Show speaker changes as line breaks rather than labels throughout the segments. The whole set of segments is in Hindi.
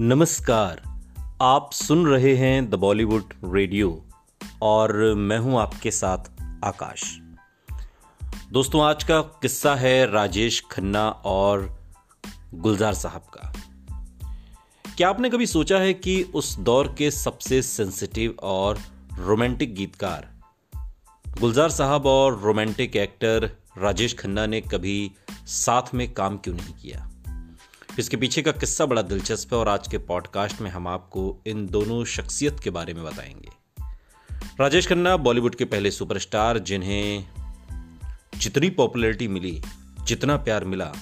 नमस्कार। आप सुन रहे हैं द बॉलीवुड रेडियो और मैं हूँ आपके साथ आकाश। दोस्तों, आज का किस्सा है राजेश खन्ना और गुलजार साहब का। क्या आपने कभी सोचा है कि उस दौर के सबसे सेंसिटिव और रोमांटिक गीतकार, गुलजार साहब और रोमांटिक एक्टर राजेश खन्ना ने कभी साथ में काम क्यों नहीं किया? इसके पीछे का किस्सा बड़ा दिलचस्प है और आज के पॉडकास्ट में हम आपको इन दोनों शख्सियत के बारे में बताएँगे। राजेश खन्ना, बॉलीवुड के पहले सुपरस्टार, जिन्हें जितनी पॉपुलैरिटी मिली, जितना प्यार मिला,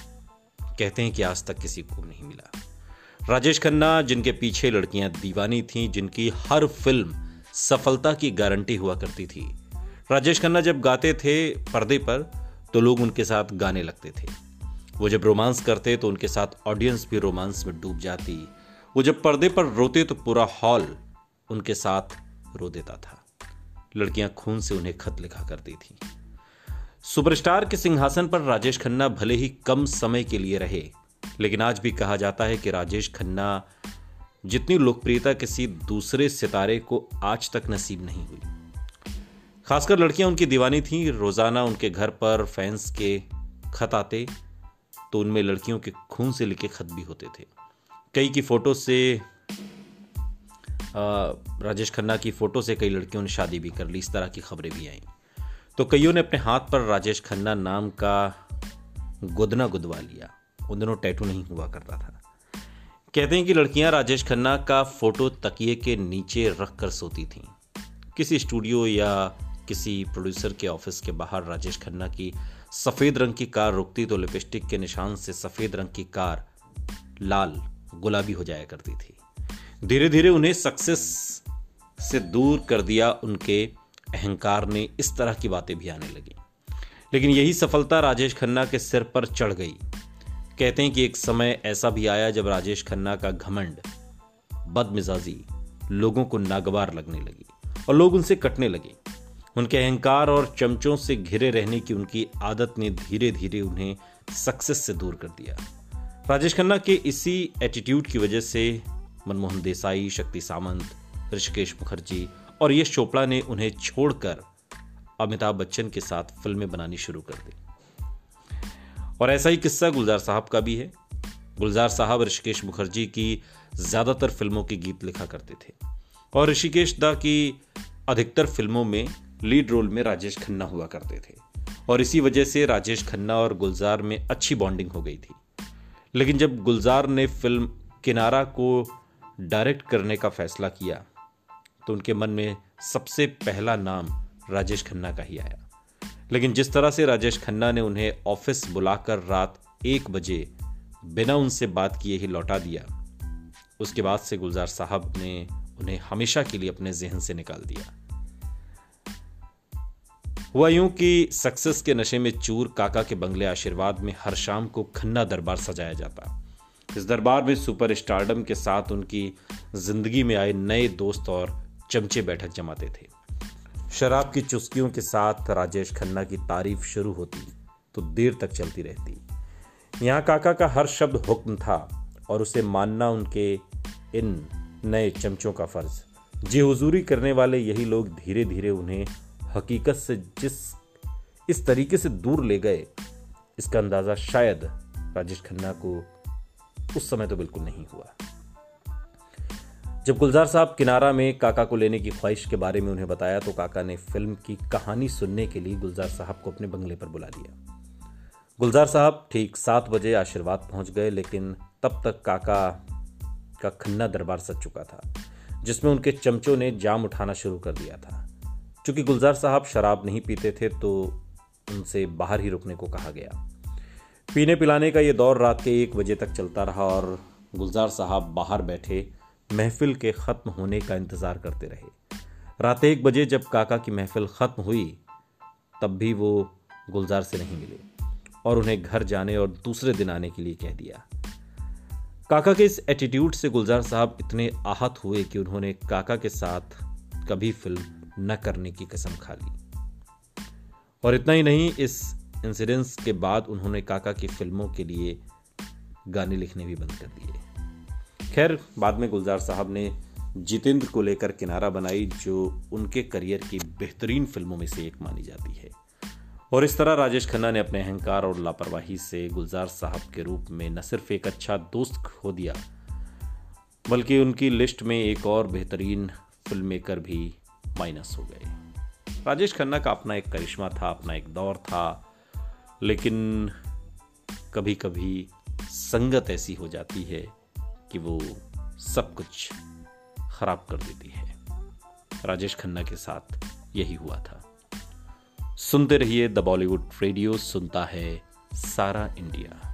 कहते हैं कि आज तक किसी को नहीं मिला। राजेश खन्ना, जिनके पीछे लड़कियाँ दीवानी थीं, जिनकी हर फ़िल्म सफलता की गारंटी हुआ करती थी। राजेश खन्ना जब गाते थे पर्दे पर तो लोग उनके साथ गाने लगते थे। वो जब रोमांस करते तो उनके साथ ऑडियंस भी रोमांस में डूब जाती। वो जब पर्दे पर रोते तो पूरा हॉल उनके साथ रो देता था। लड़कियाँ खून से उन्हें खत लिखा करती थी। सुपरस्टार के सिंहासन पर राजेश खन्ना भले ही कम समय के लिए रहे, लेकिन आज भी कहा जाता है कि राजेश खन्ना जितनी लोकप्रियता किसी दूसरे सितारे को आज तक नसीब नहीं हुई। खासकर लड़कियाँ उनकी दीवानी थीं, रोज़ाना उनके घर पर फैंस के खत आते तो उनमें लड़कियों के खून से लिखे खत भी होते थे। कई की फ़ोटो से राजेश खन्ना की फ़ोटो से कई लड़कियों ने शादी भी कर ली, इस तरह की खबरें भी आई। तो कईयों ने अपने हाथ पर राजेश खन्ना नाम का गुदना गुदवा लिया। उन दिनों टैटू नहीं हुआ करता था। कहते हैं कि लड़कियाँ राजेश खन्ना का फ़ोटो तकिए के नीचे रख कर सोती थीं। किसी स्टूडियो या किसी प्रोड्यूसर के ऑफ़िस के बाहर राजेश खन्ना की सफ़ेद रंग की कार रुकती तो लिपस्टिक के निशान से सफ़ेद रंग की कार लाल, गुलाबी हो जाया करती थी। धीरे धीरे उन्हें सक्सेस से दूर कर दिया उनके अहंकार ने, इस तरह की बातें भी आने लगी। लेकिन यही सफलता राजेश खन्ना के सिर पर चढ़ गई। कहते हैं कि एक समय ऐसा भी आया जब राजेश खन्ना का घमंड, बदमिजाजी लोगों को नागवार लगने लगी और लोग उनसे कटने लगे। उनके अहंकार और चमचों से घिरे रहने की उनकी आदत ने धीरे धीरे उन्हें सक्सेस से दूर कर दिया। राजेश खन्ना के इसी एटीट्यूड की वजह से मनमोहन देसाई, शक्ति सामंत, ऋषिकेश मुखर्जी और यश चोपड़ा ने उन्हें छोड़कर अमिताभ बच्चन के साथ फ़िल्में बनानी शुरू कर दी। और ऐसा ही किस्सा गुलजार साहब का भी है। गुलजार साहब ऋषिकेश मुखर्जी की ज़्यादातर फ़िल्मों के गीत लिखा करते थे और ऋषिकेश दा की अधिकतर फ़िल्मों में लीड रोल में राजेश खन्ना हुआ करते थे। और इसी वजह से राजेश खन्ना और गुलजार में अच्छी बॉन्डिंग हो गई थी। लेकिन जब गुलजार ने फ़िल्म किनारा को डायरेक्ट करने का फैसला किया तो उनके मन में सबसे पहला नाम राजेश खन्ना का ही आया। लेकिन जिस तरह से राजेश खन्ना ने उन्हें ऑफ़िस बुलाकर रात एक बजे बिना उनसे बात किए ही लौटा दिया, उसके बाद से गुलजार साहब ने उन्हें हमेशा के लिए अपने जहन से निकाल दिया। हुआ यूँ कि सक्सेस के नशे में चूर काका के बंगले आशीर्वाद में हर शाम को खन्ना दरबार सजाया जाता। इस दरबार में सुपर स्टारडम के साथ उनकी ज़िंदगी में आए नए दोस्त और चमचे बैठक जमाते थे। शराब की चुस्कियों के साथ राजेश खन्ना की तारीफ़ शुरू होती तो देर तक चलती रहती। यहाँ काका का हर शब्द हुक्म था और उसे मानना उनके इन नए चमचों का फ़र्ज़। जी हुजूरी करने वाले यही लोग धीरे धीरे उन्हें हकीकत से जिस, इस तरीके से दूर ले गए, इसका अंदाज़ा शायद राजेश खन्ना को उस समय तो बिल्कुल नहीं हुआ। जब गुलजार साहब किनारा में काका को लेने की ख्वाहिश के बारे में उन्हें बताया तो काका ने फ़िल्म की कहानी सुनने के लिए गुलजार साहब को अपने बंगले पर बुला लिया। गुलजार साहब ठीक सात बजे आशीर्वाद पहुँच गए, लेकिन तब तक काका का खन्ना दरबार सज चुका था, जिसमें उनके चमचों ने जाम उठाना शुरू कर दिया था। चूँकि गुलजार साहब शराब नहीं पीते थे तो उनसे बाहर ही रुकने को कहा गया। पीने पिलाने का ये दौर रात के एक बजे तक चलता रहा और गुलजार साहब बाहर बैठे महफिल के ख़त्म होने का इंतज़ार करते रहे। रात एक बजे जब काका की महफिल ख़त्म हुई, तब भी वो गुलजार से नहीं मिले और उन्हें घर जाने और दूसरे दिन आने के लिए कह दिया। काका के इस एटीट्यूड से गुलजार साहब इतने आहत हुए कि उन्होंने काका के साथ कभी फ़िल्म न करने की कसम खा ली। और इतना ही नहीं, इस इंसिडेंस के बाद उन्होंने काका की फ़िल्मों के लिए गाने लिखने भी बंद कर दिए। खैर, बाद में गुलजार साहब ने जितेंद्र को लेकर किनारा बनाई, जो उनके करियर की बेहतरीन फ़िल्मों में से एक मानी जाती है। और इस तरह राजेश खन्ना ने अपने अहंकार और लापरवाही से गुलजार साहब के रूप में न सिर्फ़ एक अच्छा दोस्त खो दिया, बल्कि उनकी लिस्ट में एक और बेहतरीन फ़िल्म मेकर भी माइनस हो गए। राजेश खन्ना का अपना एक करिश्मा था, अपना एक दौर था, लेकिन कभी कभी संगत ऐसी हो जाती है कि वो सब कुछ खराब कर देती है। राजेश खन्ना के साथ यही हुआ था। सुनते रहिए द बॉलीवुड रेडियो, सुनता है सारा इंडिया।